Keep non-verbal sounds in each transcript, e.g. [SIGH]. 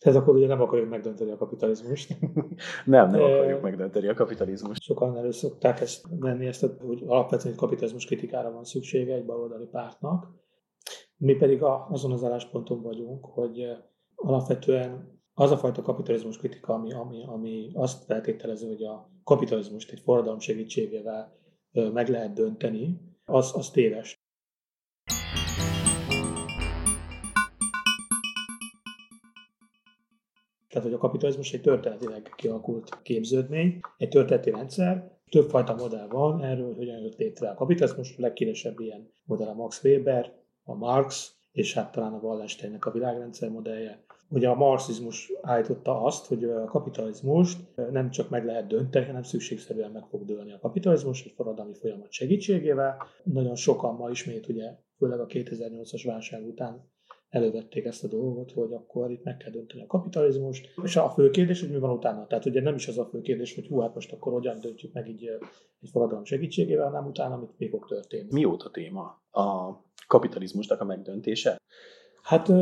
Tehát akkor ugye nem akarjuk megdönteni a kapitalizmust. [LAUGHS] nem, nem akarjuk megdönteni a kapitalizmust. Sokan elő szokták ezt venni, ezt, hogy alapvetően kapitalizmus kritikára van szüksége egy baloldali pártnak. Mi pedig azon az állásponton vagyunk, hogy alapvetően az a fajta kapitalizmus kritika, ami, ami, ami azt feltételező, hogy a kapitalizmust egy forradalom segítségével meg lehet dönteni, az, az téves. Tehát, hogy a kapitalizmus egy történetileg kialakult képződmény, egy történeti rendszer, többfajta modell van erről, hogy hogyan jött létre a kapitalizmus, a legkínesebb ilyen modell a Max Weber, a Marx, és hát talán a Wallensteinnek a világrendszer modellje. Ugye a marxizmus állította azt, hogy a kapitalizmust nem csak meg lehet dönteni, hanem szükségszerűen meg fog dőlni a kapitalizmus egy forradalmi folyamat segítségével. Nagyon sokan ma ismét, ugye, főleg a 2008-as válság után elővették ezt a dolgot, hogy akkor itt meg kell dönteni a kapitalizmust. És a fő kérdés, hogy mi van utána. Tehát ugye nem is az a fő kérdés, hogy hú, hát most akkor hogyan döntjük meg így egy forradalom segítségével, hanem utána mit még fog történni. Mióta téma a kapitalizmusnak a megdöntése? Hát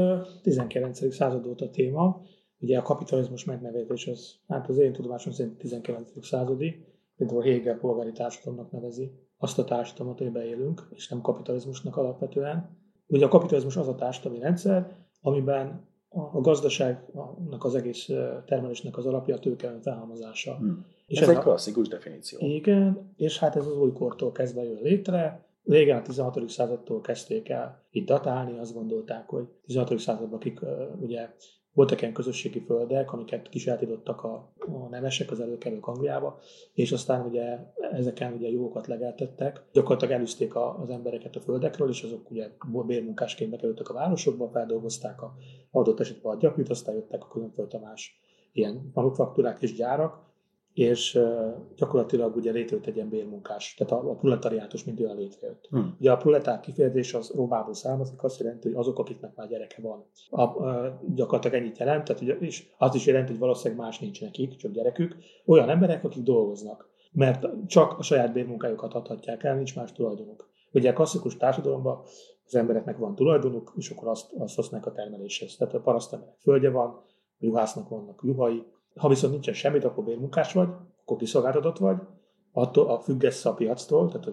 19. század óta téma. Ugye a kapitalizmus megnevezés az, hát az én tudomásom szerint 19. századi, például Hegel polgári társadalomnak nevezi azt a társadalmat, amiben élünk, és nem kapitalizmusnak alapvetően. Ugye a kapitalizmus az a társadalmi rendszer, amiben a gazdaságnak az egész termelésnek az alapja a tőke felhalmozása. Hmm. És ez, ez egy klasszikus definíció. Igen, és hát ez az újkortól kezdve jön létre. Régen a 16. századtól kezdték el itt datálni, azt gondolták, hogy 16. században akik ugye voltak ilyen közösségi földek, amiket kisátítottak a, a nemesek az előkelők Angliába, és aztán ugye ezeken ugye jókat legeltettek. Gyakorlatilag elűzték a, az embereket a földekről, és azok ugye bérmunkásként bekerültek a városokba, feldolgozták a adott esetben a gyapjút, aztán jöttek a különfajta más ilyen manufaktúrák és gyárak, és gyakorlatilag ugye létrejött egy ilyen bérmunkás, tehát a, a proletariátus mind olyan létrejött. Hmm. Ugye a proletár kifejezés az Rómából származik, azt jelenti, hogy azok, akiknek már gyereke van. A, a, gyakorlatilag ennyit jelent, tehát ugye, és azt is jelenti, hogy valószínűleg más nincs nekik, csak gyerekük. Olyan emberek, akik dolgoznak, mert csak a saját bérmunkájukat adhatják el, nincs más tulajdonuk. Ugye a klasszikus társadalomban az embereknek van tulajdonuk, és akkor azt, azt használják a termeléshez. Tehát a parasztemberek földje van, a juhásznak vannak juhai, ha viszont nincsen semmit, akkor bérmunkás vagy, akkor kiszolgáltatott vagy, attól a függesz a piactól, tehát,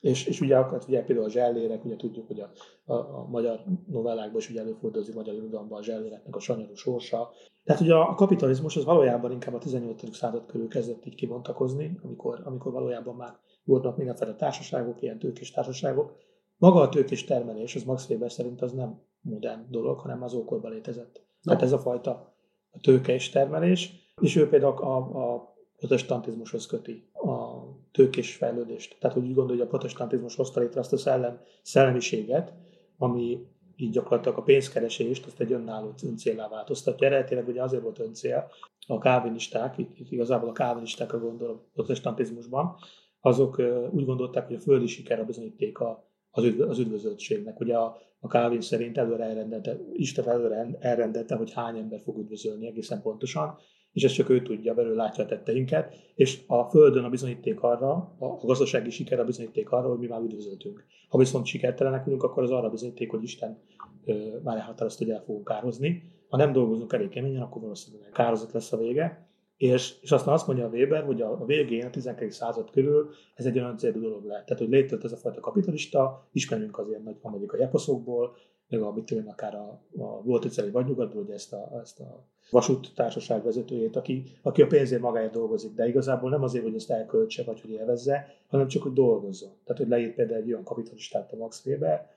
és, és ugye, hát ugye például a zsellérek, ugye tudjuk, hogy a, a, a magyar novellákban is ugye előfordul az magyar irodalomban a zselléreknek a sanyarú sorsa. Tehát ugye a, kapitalizmus az valójában inkább a 18. század körül kezdett így kibontakozni, amikor, amikor valójában már voltak mindenféle társaságok, ilyen tőkés társaságok. Maga a tőkés termelés, az Max Weber szerint az nem modern dolog, hanem az ókorban létezett. Tehát ez a fajta a tőke és termelés, és ő például a, a protestantizmushoz köti a tőkés fejlődést. Tehát úgy gondolja, hogy a protestantizmus hozta létre azt a szellem, szellemiséget, ami így gyakorlatilag a pénzkeresést azt egy önálló öncélá változtatja. Eredetileg ugye azért volt öncél, a kávinisták, itt, itt igazából a kávinistákra gondol a protestantizmusban, azok úgy gondolták, hogy a földi siker a bizonyítéka az, üdv, az üdvözöltségnek. Ugye a, a Calvin szerint előre elrendelte, Isten előre elrendelte, hogy hány ember fog üdvözölni egészen pontosan, és ezt csak ő tudja, belőle látja a tetteinket, és a Földön a bizonyíték arra, a gazdasági siker a bizonyíték arra, hogy mi már üdvözöltünk. Ha viszont sikertelenek vagyunk, akkor az arra bizonyíték, hogy Isten ö, már elhatározta, hogy el fogunk kározni. Ha nem dolgozunk elég keményen, akkor valószínűleg kározott lesz a vége. És, és aztán azt mondja a Weber, hogy a, a végén, a 12. század körül ez egy olyan célú dolog lehet. Tehát, hogy létrejött ez a fajta kapitalista, ismerünk az ilyen nagy amerikai eposzokból, meg a, mit tudom, akár a, a volt egyszer egy vadnyugatból, ugye ezt a, ezt a vasúttársaság vezetőjét, aki, aki a pénzért magáért dolgozik, de igazából nem azért, hogy ezt elköltse, vagy hogy élvezze, hanem csak, hogy dolgozzon. Tehát, hogy leírt például egy olyan kapitalistát a Max Weber,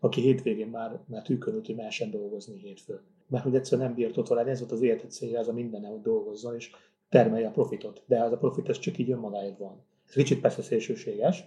aki hétvégén már, már tűkönült, hogy mehessen dolgozni hétfőn. Mert hogy egyszerűen nem bírt ott lenni, ez volt az életed célja, az a minden, hogy dolgozzon, és termelje a profitot. De az a profit ez csak így önmagáért van. Ez kicsit persze szélsőséges.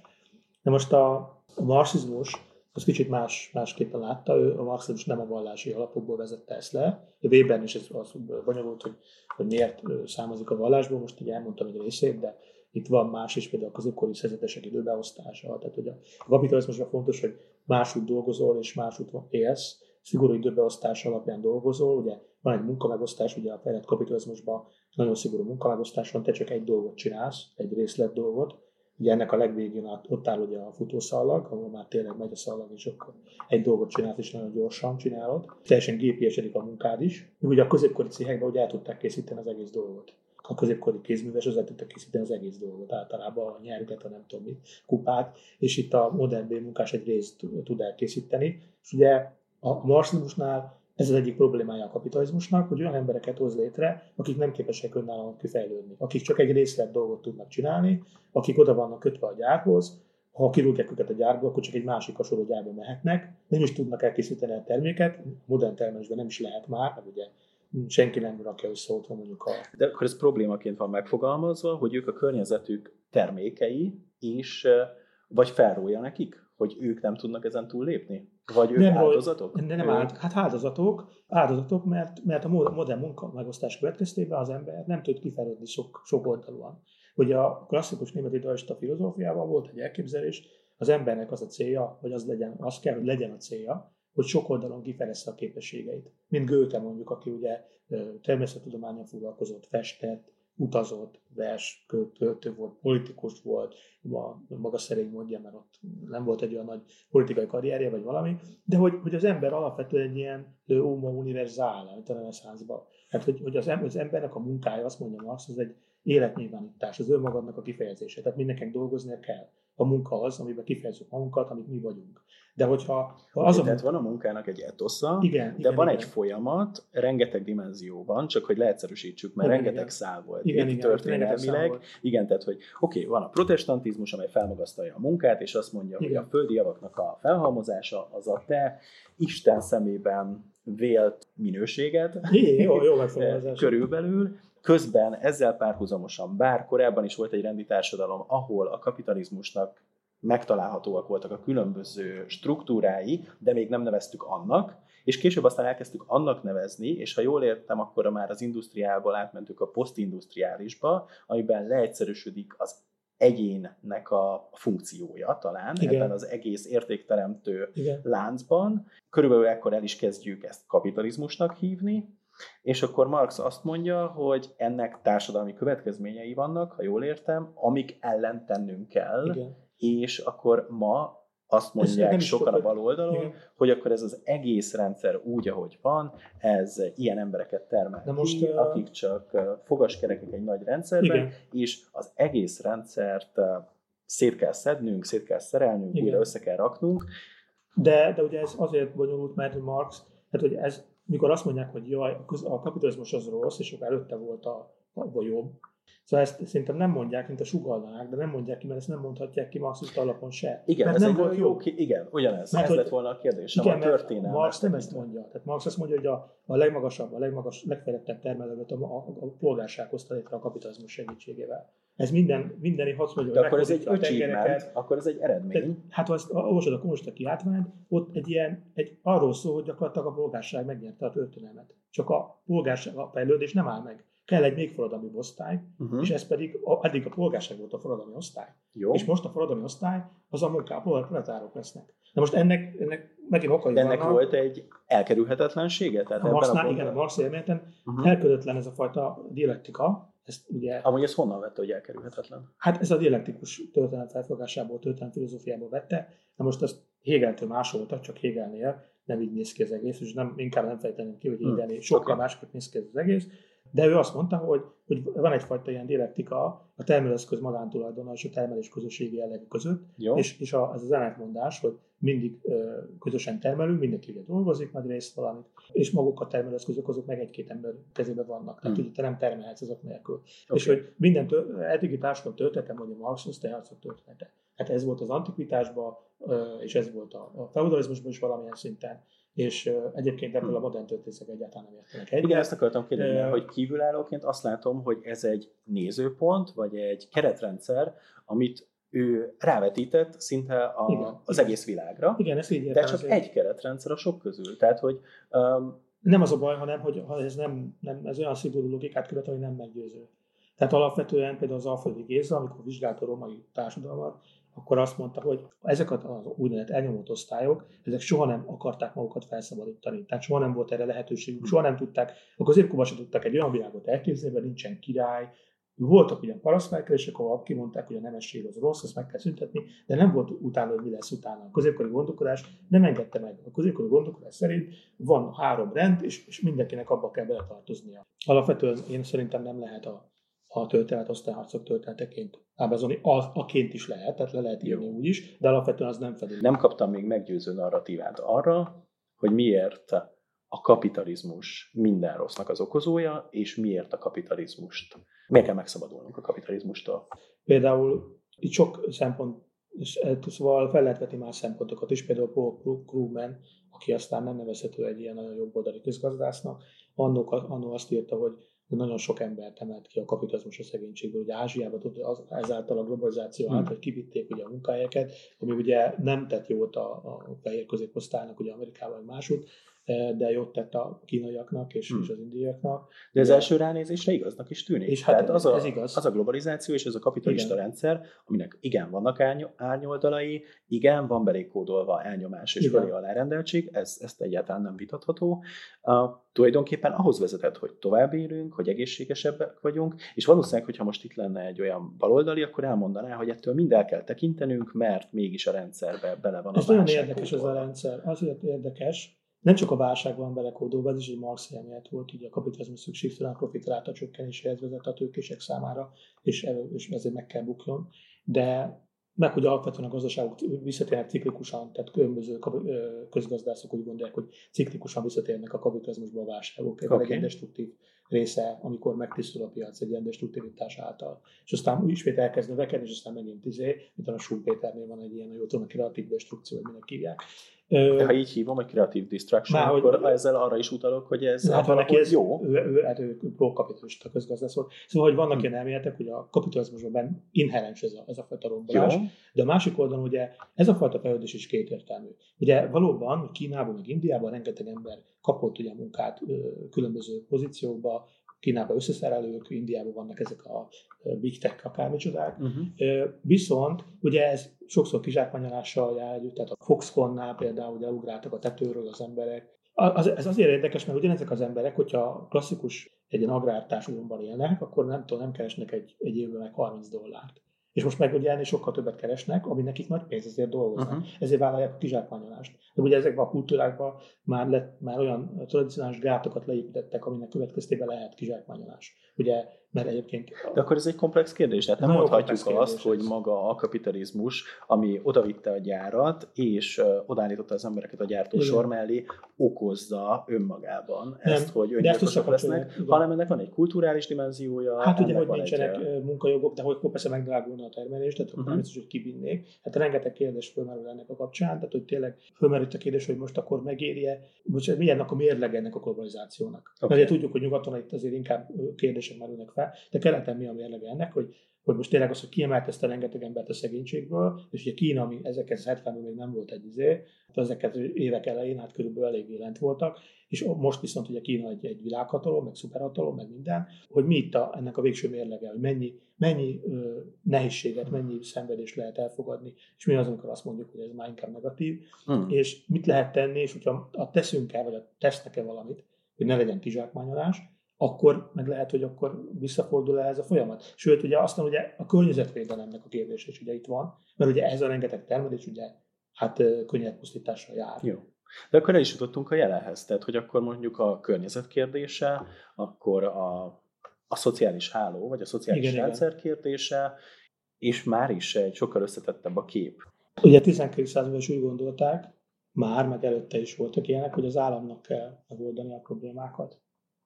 De most a, marxizmus az kicsit más, másképpen látta, ő a marxizmus nem a vallási alapokból vezette ezt le. A Weber is ez az bonyolult, hogy, hogy miért származik a vallásból, most így elmondtam egy részét, de itt van más is, például a középkori szerzetesek időbeosztása. Tehát, hogy a kapitalizmusban fontos, hogy máshogy dolgozol és máshogy élsz, szigorú időbeosztás alapján dolgozol, ugye van egy munkamegosztás, ugye a fejlett kapitalizmusban nagyon szigorú munkamegosztás van, te csak egy dolgot csinálsz, egy részlet dolgot, Ugye ennek a legvégén ott áll ugye a futószallag, ahol már tényleg megy a szallag, és akkor egy dolgot csinálsz, és nagyon gyorsan csinálod. Teljesen gépiesedik a munkád is. Ugye a középkori cégekben ugye el tudták készíteni az egész dolgot. A középkori kézműves az el tudtak készíteni az egész dolgot, általában a nyerget, a nem tudom mit, kupát, és itt a modern munkás egy részt tud elkészíteni. És ugye a marxizmusnál ez az egyik problémája a kapitalizmusnak, hogy olyan embereket hoz létre, akik nem képesek önállóan kifejlődni, akik csak egy részlet dolgot tudnak csinálni, akik oda vannak kötve a gyárhoz, ha kirúgják őket a gyárba, akkor csak egy másik hasonló gyárba mehetnek, nem is tudnak elkészíteni a terméket, modern termelésben nem is lehet már, mert ugye senki nem rakja össze otthon mondjuk a... De akkor ez problémaként van megfogalmazva, hogy ők a környezetük termékei, és vagy felrója nekik, hogy ők nem tudnak ezen túl lépni? Vagy ők nem, áldozatok? Nem, nem áld, hát áldozatok, áldozatok, mert, mert a modern munka megosztás következtében az ember nem tud kifejlődni sok, sok oldalúan. Ugye a klasszikus német idealista filozófiában volt egy elképzelés, az embernek az a célja, hogy az legyen, az kell, hogy legyen a célja, hogy sok oldalon kifejezze a képességeit. Mint Goethe mondjuk, aki ugye természettudományon foglalkozott, festett, utazott, vers, költő volt, politikus volt, maga szerény mondja, mert ott nem volt egy olyan nagy politikai karrierje, vagy valami, de hogy, hogy az ember alapvetően egy ilyen homo universál, mint a reneszánszban. Tehát, hogy, hogy az, az embernek a munkája, azt mondja azt, az egy életnyilvánítás, az önmagadnak a kifejezése. Tehát mindenkinek dolgoznia kell. A munka az, amiben kifejezzük magunkat, amit mi vagyunk. De hogyha az. Tehát van a munkának egy etosza, igen, de igen, van igen. egy folyamat, rengeteg dimenzióban, csak hogy leegyszerűsítsük, mert igen, rengeteg igen. szál volt igen, itt igen, történelmileg. Igen, tehát hogy oké, okay, van a protestantizmus, amely felmagasztalja a munkát, és azt mondja, igen. hogy a földi javaknak a felhalmozása az a te Isten szemében vélt minőséged. Jé, jó, jó [LAUGHS] Körülbelül, Közben ezzel párhuzamosan, bár korábban is volt egy rendi társadalom, ahol a kapitalizmusnak megtalálhatóak voltak a különböző struktúrái, de még nem neveztük annak, és később aztán elkezdtük annak nevezni, és ha jól értem, akkor már az industriálból átmentük a posztindustriálisba, amiben leegyszerűsödik az egyénnek a funkciója talán Igen. ebben az egész értékteremtő Igen. láncban. Körülbelül ekkor el is kezdjük ezt kapitalizmusnak hívni, és akkor Marx azt mondja, hogy ennek társadalmi következményei vannak, ha jól értem, amik ellen tennünk kell, Igen. És akkor ma azt mondják sokan a bal oldalon, Igen. hogy akkor ez az egész rendszer úgy, ahogy van, ez ilyen embereket termel De most, ki, akik csak fogaskerekek egy nagy rendszerben, Igen. és az egész rendszert szét kell szednünk, szét kell szerelnünk, Igen. újra össze kell raknunk. De, de ugye ez azért bonyolult, mert Marx, tehát hogy ez mikor azt mondják, hogy jaj, a kapitalizmus az rossz, és akkor előtte volt a, a jobb, Szóval ezt szerintem nem mondják, mint a sugalnák, de nem mondják ki, mert ezt nem mondhatják ki marxista alapon se. Igen, mert ez nem volt jó. Ki, igen, ugyanez. Mert, ez lett volna a kérdés. Igen, a történelem. Marx nem ezt mondja. Tehát Marx azt mondja, hogy a, a legmagasabb, a legmagas, legfejlettebb termelőt a, a, a polgárság hozta létre a kapitalizmus segítségével. Ez minden, mindeni mondja, hogy akkor ez egy achievement, akkor ez egy eredmény. Tehát, hát ha azt olvasod a kommunista kiáltványt, ott egy ilyen, egy, arról szól, hogy gyakorlatilag a polgárság megnyerte a történelmet. Csak a polgárság a fejlődés nem áll meg. Kell egy még forradalmi osztály, uh-huh. és ez pedig a, eddig a polgárság volt a forradalmi osztály. Jó. És most a forradalmi osztály az a munká, proletárok lesznek. De most ennek, ennek megint okai De ennek vannak. volt egy elkerülhetetlensége? Tehát a Marxnál, igen, a Marx élményeten uh-huh. elkerülhetetlen ez a fajta dialektika, ezt ugye, Amúgy ez honnan vette, hogy elkerülhetetlen? Hát ez a dialektikus történet felfogásából, történet filozófiából vette. Na most ezt Hegeltől másolta, csak Hegelnél nem így néz ki az egész, és nem, inkább nem fejteném ki, hogy hmm. Hegelnél sokkal okay. másképp néz ki az egész. De ő azt mondta, hogy, hogy van egyfajta ilyen dialektika a termelőeszköz magántulajdona és a termelés közösségi jellegű között, Jó. és, és a, ez az ellentmondás, hogy mindig ö, közösen termelünk, mindenki ugye dolgozik nagy részt valamit, és maguk a termelőeszközök azok meg egy-két ember kezében vannak. Tehát hmm. ugye te nem termelhetsz azok nélkül. Okay. És hogy minden tör, eddigi társadalom története, a Marxos tehercok története. Hát ez volt az antikvitásban, és ez volt a, a feudalizmusban is valamilyen szinten és egyébként ebből a modern történészek egyáltalán nem értenek egyet. Igen, ezt akartam kérdezni, uh, hogy kívülállóként azt látom, hogy ez egy nézőpont, vagy egy keretrendszer, amit ő rávetített szinte a, igen, az igen. egész világra. Igen, ez így De csak azért. egy keretrendszer a sok közül. Tehát, hogy um, nem az a baj, hanem hogy ha ez, nem, nem, ez olyan szigorú logikát követ, hogy nem meggyőző. Tehát alapvetően például az Alföldi Géza, amikor vizsgálta a romai társadalmat, akkor azt mondta, hogy ezek az úgynevezett elnyomott osztályok, ezek soha nem akarták magukat felszabadítani. Tehát soha nem volt erre lehetőségük, soha nem tudták, a középkorban sem tudtak egy olyan világot elképzelni, nincsen király, voltak ugyan parasztfelkelések, ahol kimondták, hogy a nemesség az rossz, azt meg kell szüntetni, de nem volt utána, hogy mi lesz utána. A középkori gondolkodás nem engedte meg. A középkori gondolkodás szerint van három rend, és, és mindenkinek abba kell beletartoznia. Alapvetően én szerintem nem lehet a, a történet osztályharcok történeteként ábrázolni, aként is lehet, tehát le lehet írni úgy is, de alapvetően az nem fedő. Nem kaptam még meggyőző narratívát arra, hogy miért a kapitalizmus minden rossznak az okozója, és miért a kapitalizmust. Miért kell megszabadulnunk a kapitalizmustól? Például itt sok szempont, szóval fel lehet vetni más szempontokat is, például Paul Krugman, aki aztán nem nevezhető egy ilyen nagyon jobboldali közgazdásznak, annó, annó azt írta, hogy nagyon sok embert emelt ki a kapitalizmus a szegénységből. Ugye Ázsiában az, ezáltal a globalizáció hmm. által kivitték ugye a munkahelyeket, ami ugye nem tett jót a, a fehér középosztálynak, ugye Amerikában, vagy máshogy, de jót tett a kínaiaknak és, hmm. és az indiaiaknak. De az első ránézésre igaznak is tűnik. És hát Tehát az, a, ez igaz. az a globalizáció és ez a kapitalista igen. rendszer, aminek igen, vannak árnyoldalai, igen, van belékódolva elnyomás és felé alárendeltség, ez, ezt egyáltalán nem vitatható. Uh, tulajdonképpen ahhoz vezetett, hogy tovább élünk, hogy egészségesebbek vagyunk, és valószínűleg, hogyha most itt lenne egy olyan baloldali, akkor elmondaná, hogy ettől mind el kell tekintenünk, mert mégis a rendszerbe bele van ez a Ez nagyon érdekes ez a rendszer. Azért érdekes, nem csak a válság van belekódolva, ez is egy Marx elmélet volt, ugye a kapitalizmus szükségtelen profit ráta csökkenéséhez vezet a tőkések számára, és, és ezért meg kell bukjon. De meg hogy alapvetően a gazdaságok visszatérnek ciklikusan, tehát különböző közgazdászok úgy gondolják, hogy ciklikusan visszatérnek a kapitalizmusba a válságok. Okay. egy destruktív része, amikor megtisztul a piac egy ilyen destruktivitás által. És aztán ismét elkezd növekedni, és aztán megint izé, mint a Schumpeternél van egy ilyen, hogy ott van a kreatív destrukció, hogy minek hívják. De ha így hívom, hogy Creative Destruction, Már, akkor hogy, ezzel arra is utalok, hogy ez hát van neki ez jó. Ő, ő, hát ő pro-kapitalista közgazdász volt. Szóval, hogy vannak hm. ilyen elméletek, hogy a kapitalizmusban inherens ez a, ez a fajta rombolás, jó. de a másik oldalon ugye ez a fajta fejlődés is kétértelmű. Ugye valóban Kínában, meg Indiában rengeteg ember kapott ugye munkát különböző pozíciókba, Kínában összeszerelők, Indiában vannak ezek a big tech akármicsodák. Uh-huh. Viszont ugye ez sokszor kizsákmányolással jár együtt, tehát a Foxconnnál például ugye ugráltak a tetőről az emberek. Az, ez azért érdekes, mert ugyanezek az emberek, hogyha klasszikus egy ilyen agrártársadalomban élnek, akkor nem tudom, nem keresnek egy, egy évben meg 30 dollárt. És most meg ugye ennél sokkal többet keresnek, ami nekik nagy pénz, ezért dolgoznak. Uh-huh. Ezért vállalják a kizsákmányolást. De ugye ezekben a kultúrákban már, lett, már olyan tradicionális gátokat leépítettek, aminek következtében lehet kizsákmányolás. Ugye mert egyébként... De akkor ez egy komplex kérdés, tehát nem mondhatjuk azt, hogy maga a kapitalizmus, ami odavitte a gyárat, és uh, odállította az embereket a gyártó Igen. sor mellé, okozza önmagában nem, ezt, hogy öngyilkosok lesznek, Igen. hanem ennek van egy kulturális dimenziója. Hát ugye, hogy nincsenek egy... munkajogok, de hogy persze megdrágulna a termelés, tehát akkor uh-huh. nem biztos, hogy kivinnék. Hát rengeteg kérdés fölmerül ennek a kapcsán, tehát hogy tényleg fölmerült a kérdés, hogy most akkor megéri-e, most milyen a mérleg ennek a globalizációnak. Okay. Mert tudjuk, hogy nyugaton itt azért inkább kérdések merülnek fel, de keleten mi a mérlege ennek, hogy, hogy most tényleg az, hogy kiemelt ezt a rengeteg embert a szegénységből, és ugye Kína, ami 1970-ben még nem volt egy izé, ezeket évek elején hát körülbelül elég lent voltak, és most viszont ugye Kína egy, egy világhatalom, meg szuperhatalom, meg minden, hogy mi itt a, ennek a végső mérlege, hogy mennyi, mennyi ö, nehézséget, mennyi szenvedést lehet elfogadni, és mi az, amikor azt mondjuk, hogy ez már inkább negatív, hmm. és mit lehet tenni, és hogyha a teszünk-e, vagy a tesznek-e valamit, hogy ne legyen kizsákmányolás, akkor meg lehet, hogy akkor visszafordul el ez a folyamat. Sőt, ugye aztán ugye a környezetvédelemnek a kérdés is ugye itt van, mert ugye ez a rengeteg termelés ugye hát könnyedpusztítással jár. Jó. De akkor el is jutottunk a jelenhez, tehát hogy akkor mondjuk a környezet kérdése, akkor a, a szociális háló, vagy a szociális igen, rendszer igen. kérdése, és már is egy sokkal összetettebb a kép. Ugye 19. században is úgy gondolták, már, meg előtte is voltak ilyenek, hogy az államnak kell megoldani a problémákat.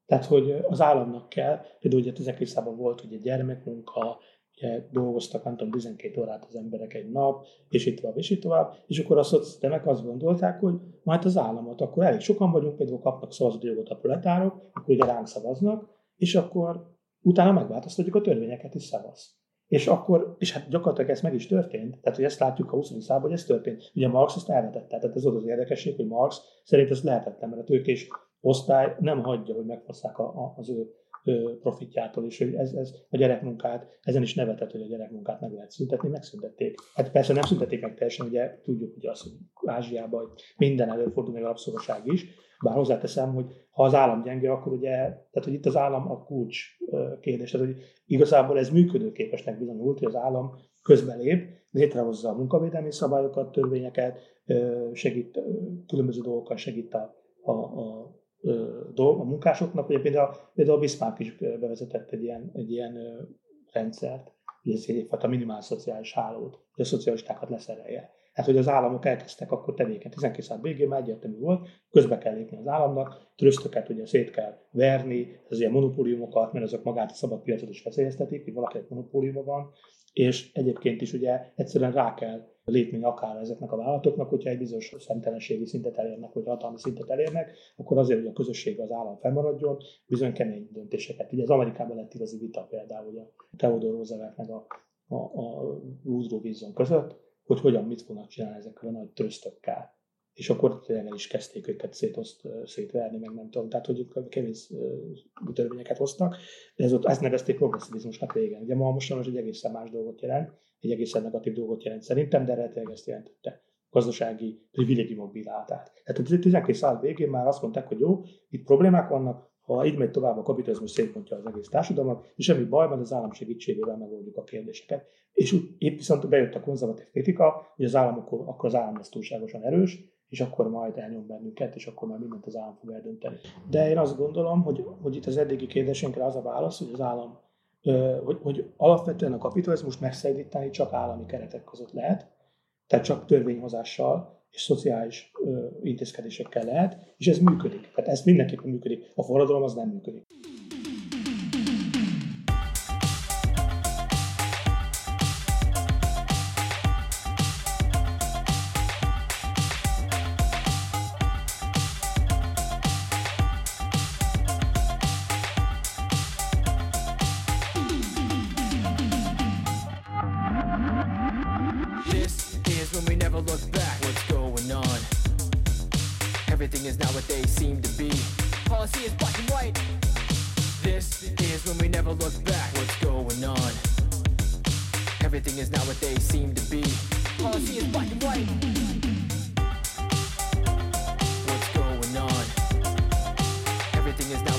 Tehát, hogy az államnak kell, például ugye 1900-ban volt ugye gyermekmunka, ugye dolgoztak, nem tudom, 12 órát az emberek egy nap, és itt tovább, és itt tovább, és akkor a szociálisták azt gondolták, hogy majd az államot, akkor elég sokan vagyunk, például kapnak szavazati jogot a proletárok, akkor ugye ránk szavaznak, és akkor utána megváltoztatjuk a törvényeket, és szavaz. És akkor, és hát gyakorlatilag ez meg is történt, tehát hogy ezt látjuk a 20. században, hogy ez történt. Ugye Marx ezt elvetette, tehát ez az az érdekesség, hogy Marx szerint ez lehetetlen, mert a tőkés osztály nem hagyja, hogy megfosszák a, a, az ő profitjától, és hogy ez, ez a gyerekmunkát, ezen is nevetett, hogy a gyerekmunkát meg lehet szüntetni, megszüntették. Hát persze nem szüntették meg teljesen, ugye tudjuk, hogy az, hogy Ázsiában minden előfordul, meg a rabszolgaság is, bár hozzáteszem, hogy ha az állam gyenge, akkor ugye, tehát hogy itt az állam a kulcs kérdés, tehát hogy igazából ez működőképesnek bizonyult, hogy az állam közbelép, létrehozza a munkavédelmi szabályokat, törvényeket, segít különböző dolgokkal segít a, a, a a munkásoknak, ugye például, például Bismarck is bevezetett egy ilyen, egy ilyen rendszert, ugye ez egyfajta minimál szociális hálót, hogy a szocialistákat leszerelje. Hát, hogy az államok elkezdtek akkor tevéken. 12 század végén már egyértelmű volt, közbe kell lépni az államnak, trösztöket ugye szét kell verni, az ilyen monopóliumokat, mert azok magát a szabad piacot is veszélyeztetik, hogy valakinek monopóliuma van, és egyébként is ugye egyszerűen rá kell lépni akár ezeknek a vállalatoknak, hogyha egy bizonyos szemtelenségi szintet elérnek, vagy hatalmi szintet elérnek, akkor azért, hogy a közösség az állam fennmaradjon, bizony kemény döntéseket. Ugye az Amerikában lett igazi vita például ugye Theodore Roosevelt meg a, a, a Woodrow Wilson között, hogy hogyan, mit fognak csinálni ezekkel a nagy trösztökkel. És akkor tényleg is kezdték őket szétoszt, szétverni, meg nem tudom, tehát hogy kevés törvényeket hoztak, de ez ott, ezt nevezték progresszivizmusnak régen. Ugye ma most egy egészen más dolgot jelent, egy egészen negatív dolgot jelent szerintem, de eredetileg ezt jelentette gazdasági privilégiumok bíráltát. Tehát a 12 század végén már azt mondták, hogy jó, itt problémák vannak, ha így megy tovább, a kapitalizmus szétpontja az egész társadalmat, és semmi baj van, az állam segítségével megoldjuk a kérdéseket. És itt viszont bejött a konzervatív kritika, hogy az állam akkor, akkor az állam lesz túlságosan erős, és akkor majd elnyom bennünket, és akkor majd mindent az állam fog eldönteni. De én azt gondolom, hogy, hogy itt az eddigi kérdésünkre az a válasz, hogy az állam, hogy, hogy alapvetően a kapitalizmus megszedíteni csak állami keretek között lehet, tehát csak törvényhozással, és szociális intézkedésekkel lehet, és ez működik. Tehát ez mindenképpen működik. A forradalom az nem működik. never look back. What's going on? Everything is not what they seem to be. Policy is black and white. This is when we never look back. What's going on? Everything is not what they seem to be. Policy is black and white. What's going on? Everything is not